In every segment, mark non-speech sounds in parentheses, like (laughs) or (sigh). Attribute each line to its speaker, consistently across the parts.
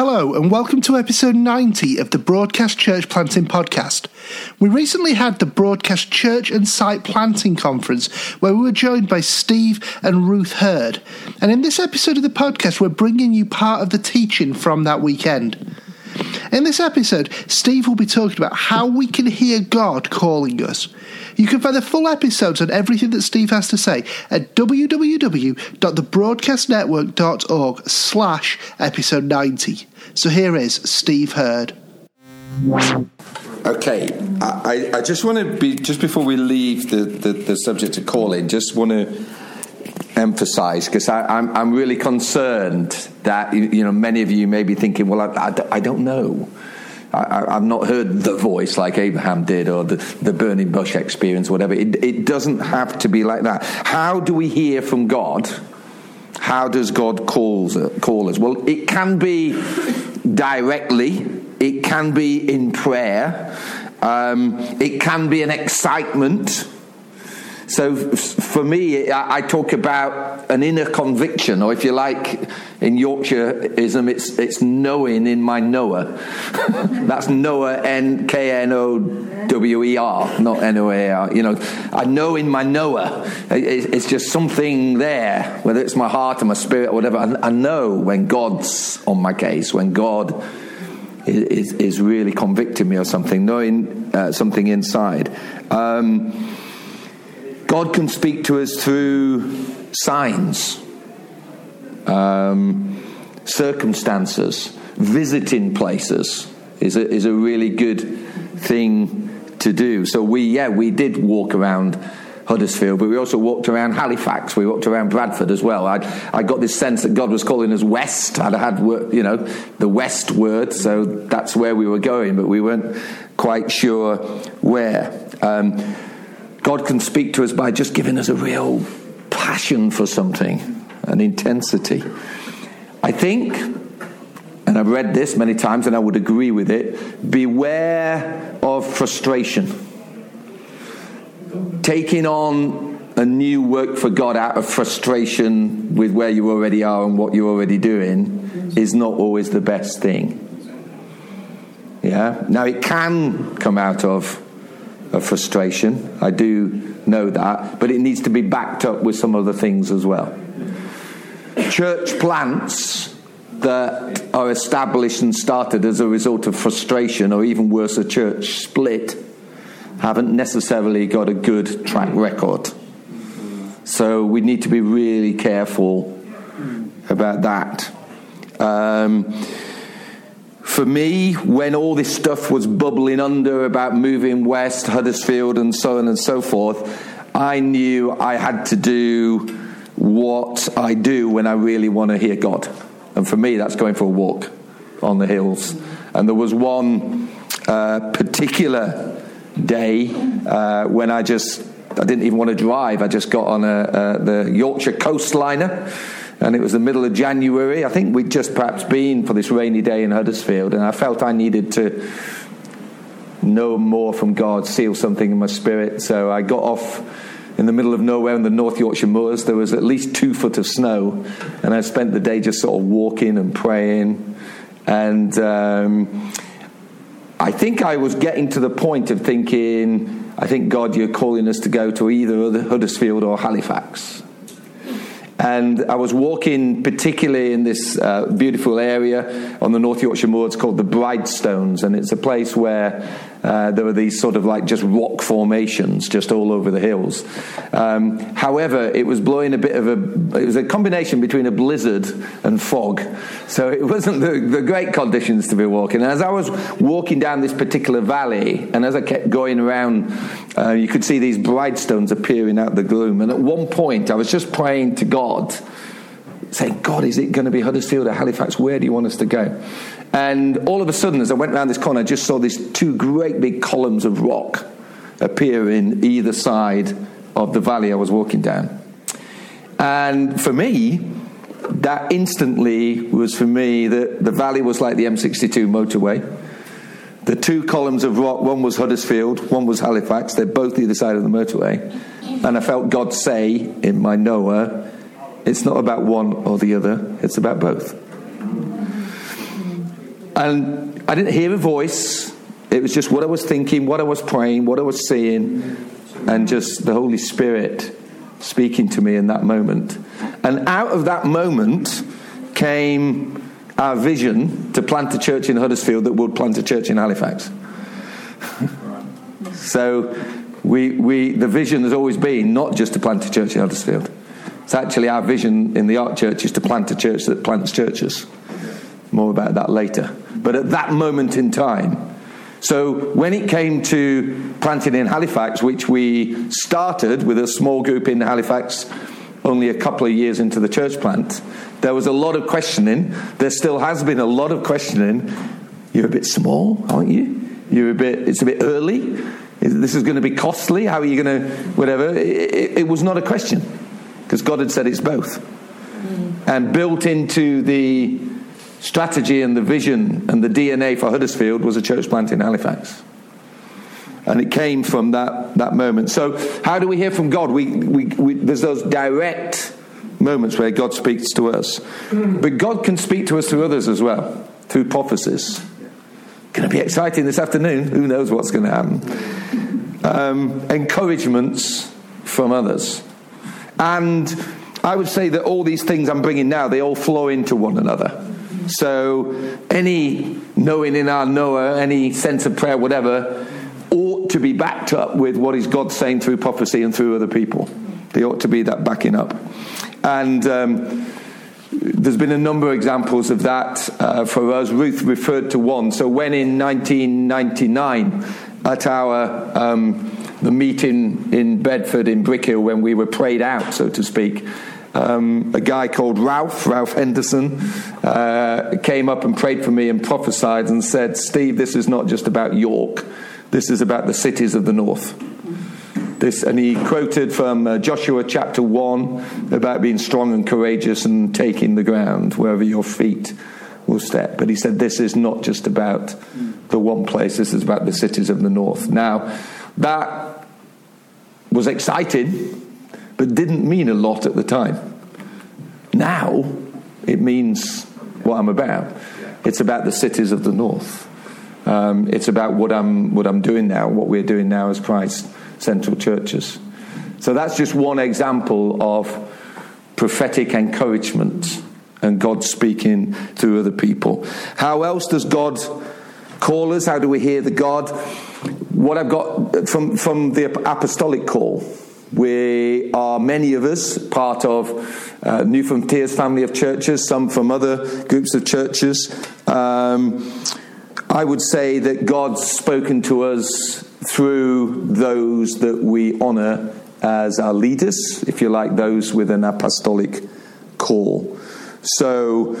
Speaker 1: Hello, and welcome to episode 90 of the Broadcast Church Planting Podcast. We recently had the Broadcast Church and Site Planting Conference where we were joined by Steve and Ruth Hurd. And in this episode of the podcast, we're bringing you part of the teaching from that weekend. In this episode, Steve will be talking about how we can hear God calling us. You can find the full episodes on everything that Steve has to say at www.thebroadcastnetwork.org slash episode 90. So here is Steve Hurd.
Speaker 2: Okay, I, I just want to be, just before we leave the, the, the subject of calling, just want to emphasize because I'm, I'm really concerned that you know many of you may be thinking well I, I, I don't know I, have not heard the voice like Abraham did or the, the burning bush experience, whatever. It, it doesn't have to be like that. How do we hear from God? How does God calls, call us? Well, it can be directly, it can be in prayer, um, it can be an excitement so for me, I talk about an inner conviction, or if you like, in Yorkshireism, it's it's knowing in my knower. (laughs) That's knower, N K N O W E R, not N O A R. You know, I know in my knower. It's just something there, whether it's my heart or my spirit or whatever. I know when God's on my case, when God is, is really convicting me or something, knowing uh, something inside. Um, God can speak to us through signs, um, circumstances, visiting places is a, is a really good thing to do. So we, yeah, we did walk around Huddersfield, but we also walked around Halifax. We walked around Bradford as well. I I got this sense that God was calling us west. I'd had you know the west word, so that's where we were going, but we weren't quite sure where. Um, God can speak to us by just giving us a real passion for something, an intensity. I think, and I've read this many times and I would agree with it beware of frustration. Taking on a new work for God out of frustration with where you already are and what you're already doing is not always the best thing. Yeah? Now, it can come out of of frustration. I do know that, but it needs to be backed up with some other things as well. Church plants that are established and started as a result of frustration, or even worse, a church split, haven't necessarily got a good track record. So we need to be really careful about that. Um, for me, when all this stuff was bubbling under about moving west, Huddersfield, and so on and so forth, I knew I had to do what I do when I really want to hear God. And for me, that's going for a walk on the hills. And there was one uh, particular day uh, when I just, I didn't even want to drive. I just got on a, a, the Yorkshire coastliner and it was the middle of January. I think we'd just perhaps been for this rainy day in Huddersfield, and I felt I needed to know more from God, seal something in my spirit. So I got off in the middle of nowhere in the North Yorkshire moors. There was at least two foot of snow, and I spent the day just sort of walking and praying. And um, I think I was getting to the point of thinking, I think, God, you're calling us to go to either Huddersfield or Halifax. And I was walking, particularly in this uh, beautiful area on the North Yorkshire moors called the Bridestones, and it's a place where uh, there were these sort of like just rock formations just all over the hills. Um, however, it was blowing a bit of a, it was a combination between a blizzard and fog. So it wasn't the, the great conditions to be walking. And as I was walking down this particular valley, and as I kept going around, uh, you could see these Bridestones appearing out of the gloom. And at one point, I was just praying to God saying, God, is it going to be Huddersfield or Halifax? Where do you want us to go? And all of a sudden, as I went around this corner, I just saw these two great big columns of rock appear in either side of the valley I was walking down. And for me, that instantly was for me that the valley was like the M62 motorway. The two columns of rock, one was Huddersfield, one was Halifax, they're both either side of the motorway. And I felt God say in my knower, it's not about one or the other, it's about both. And I didn't hear a voice, it was just what I was thinking, what I was praying, what I was seeing, and just the Holy Spirit speaking to me in that moment. And out of that moment came our vision to plant a church in Huddersfield that would plant a church in Halifax. (laughs) so we, we, the vision has always been not just to plant a church in Huddersfield. It's actually our vision in the art Church is to plant a church that plants churches. More about that later. But at that moment in time, so when it came to planting in Halifax, which we started with a small group in Halifax only a couple of years into the church plant, there was a lot of questioning. There still has been a lot of questioning. You're a bit small, aren't you? You're a bit. It's a bit early. This is going to be costly. How are you going to? Whatever. It, it, it was not a question because God had said it's both, mm. and built into the strategy and the vision and the DNA for Huddersfield was a church plant in Halifax. And it came from that, that moment. So, how do we hear from God? We, we, we, there's those direct moments where God speaks to us. But God can speak to us through others as well, through prophecies. Going to be exciting this afternoon. Who knows what's going to happen? Um, encouragements from others. And I would say that all these things I'm bringing now, they all flow into one another. So, any knowing in our knower, any sense of prayer, whatever, ought to be backed up with what is God saying through prophecy and through other people. They ought to be that backing up. And um, there's been a number of examples of that uh, for us. Ruth referred to one. So, when in 1999, at our um, the meeting in Bedford in Brickhill, when we were prayed out, so to speak, um, a guy called Ralph, Ralph Henderson, uh, came up and prayed for me and prophesied and said, Steve, this is not just about York, this is about the cities of the north. This, and he quoted from uh, Joshua chapter 1 about being strong and courageous and taking the ground wherever your feet will step. But he said, This is not just about the one place, this is about the cities of the north. Now, that was exciting but didn't mean a lot at the time. Now it means what I'm about. It's about the cities of the north. Um, it's about what I'm what I'm doing now, what we're doing now as Christ Central Churches. So that's just one example of prophetic encouragement and God speaking through other people. How else does God call us? How do we hear the God? What I've got from, from the apostolic call we are, many of us, part of uh, New Frontiers family of churches, some from other groups of churches. Um, I would say that God's spoken to us through those that we honour as our leaders, if you like, those with an apostolic call. So,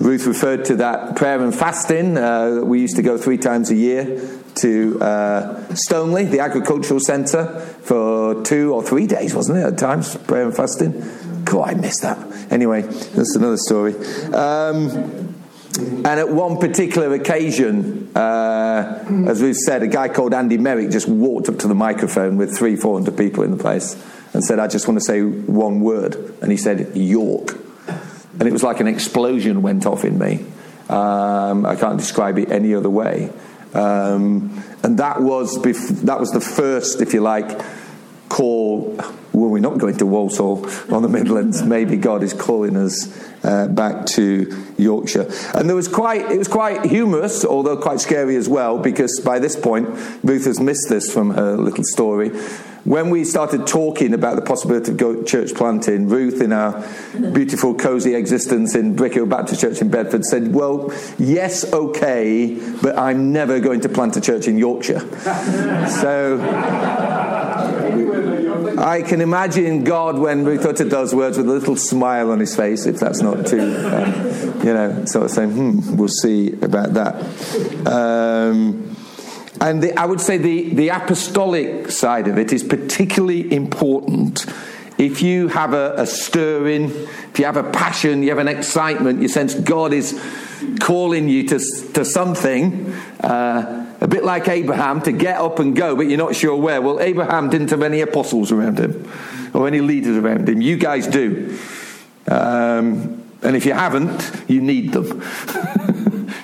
Speaker 2: Ruth referred to that prayer and fasting. Uh, we used to go three times a year to uh, Stoneleigh, the agricultural centre, for two or three days, wasn't it, at times, prayer and fasting? God, I missed that. Anyway, that's another story. Um, and at one particular occasion, uh, as we've said, a guy called Andy Merrick just walked up to the microphone with three, four hundred people in the place and said, I just want to say one word. And he said, York. And it was like an explosion went off in me. Um, I can't describe it any other way. Um, and that was, bef- that was the first, if you like, call. Well, we're not going to Walsall on the Midlands. Maybe God is calling us uh, back to Yorkshire. And there was quite, it was quite humorous, although quite scary as well, because by this point, Ruth has missed this from her little story when we started talking about the possibility of church planting, Ruth, in our beautiful, cozy existence in Brickhill Baptist Church in Bedford, said, Well, yes, okay, but I'm never going to plant a church in Yorkshire. (laughs) so I can imagine God when Ruth uttered those words with a little smile on his face, if that's not too, um, you know, sort of saying, Hmm, we'll see about that. Um, and the, I would say the, the apostolic side of it is particularly important if you have a, a stirring, if you have a passion, you have an excitement, you sense God is calling you to, to something, uh, a bit like Abraham, to get up and go, but you're not sure where. Well, Abraham didn't have any apostles around him or any leaders around him. You guys do. Um, and if you haven't, you need them. (laughs)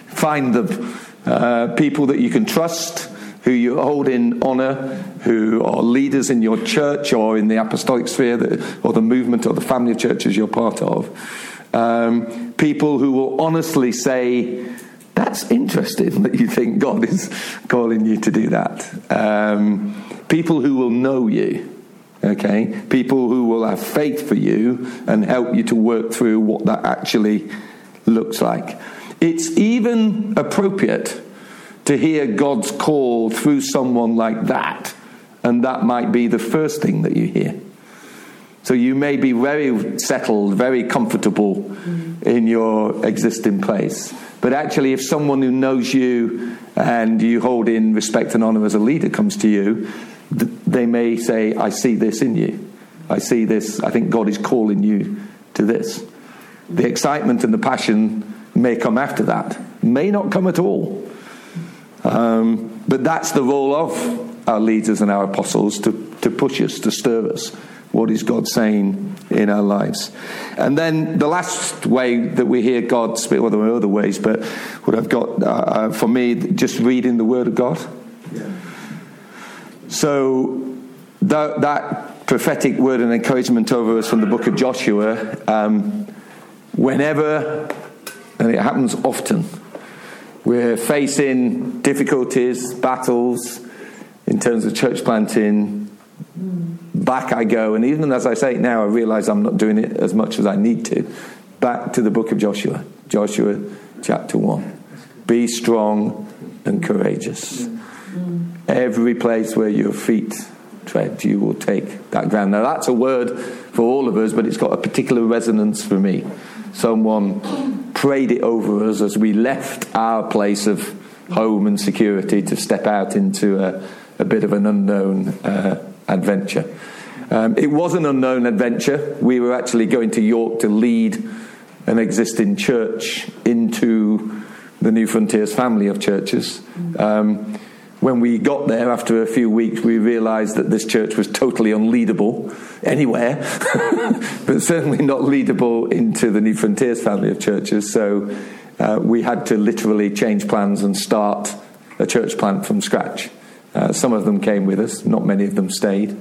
Speaker 2: Find them. Uh, people that you can trust, who you hold in honor, who are leaders in your church or in the apostolic sphere that, or the movement or the family of churches you're part of. Um, people who will honestly say, that's interesting that you think God is calling you to do that. Um, people who will know you, okay? People who will have faith for you and help you to work through what that actually looks like. It's even appropriate to hear God's call through someone like that, and that might be the first thing that you hear. So you may be very settled, very comfortable mm. in your existing place. But actually, if someone who knows you and you hold in respect and honor as a leader comes to you, they may say, I see this in you. I see this. I think God is calling you to this. The excitement and the passion may come after that, may not come at all. Um, but that's the role of our leaders and our apostles to, to push us, to stir us. What is God saying in our lives? And then the last way that we hear God speak, well, there are other ways, but what I've got uh, uh, for me, just reading the Word of God. Yeah. So that, that, prophetic word and encouragement over us from the book of Joshua, um, whenever, and it happens often, we're facing difficulties, battles in terms of church planting. Back I go, and even as I say it now, I realize I'm not doing it as much as I need to. Back to the book of Joshua, Joshua chapter 1. Be strong and courageous. Every place where your feet tread, you will take that ground. Now, that's a word for all of us, but it's got a particular resonance for me. Someone prayed it over us as we left our place of home and security to step out into a, a bit of an unknown uh, adventure. Um, it was an unknown adventure. We were actually going to York to lead an existing church into the New Frontiers family of churches. Um, when we got there after a few weeks, we realized that this church was totally unleadable anywhere, (laughs) but certainly not leadable into the New Frontiers family of churches. So uh, we had to literally change plans and start a church plant from scratch. Uh, some of them came with us, not many of them stayed,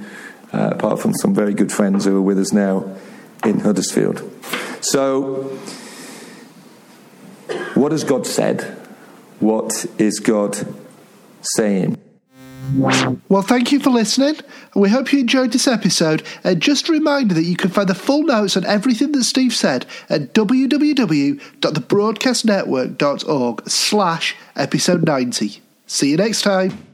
Speaker 2: uh, apart from some very good friends who are with us now in Huddersfield. So, what has God said? What is God saying.
Speaker 1: Well, thank you for listening. We hope you enjoyed this episode. And just a reminder that you can find the full notes on everything that Steve said at www.thebroadcastnetwork.org slash episode 90. See you next time.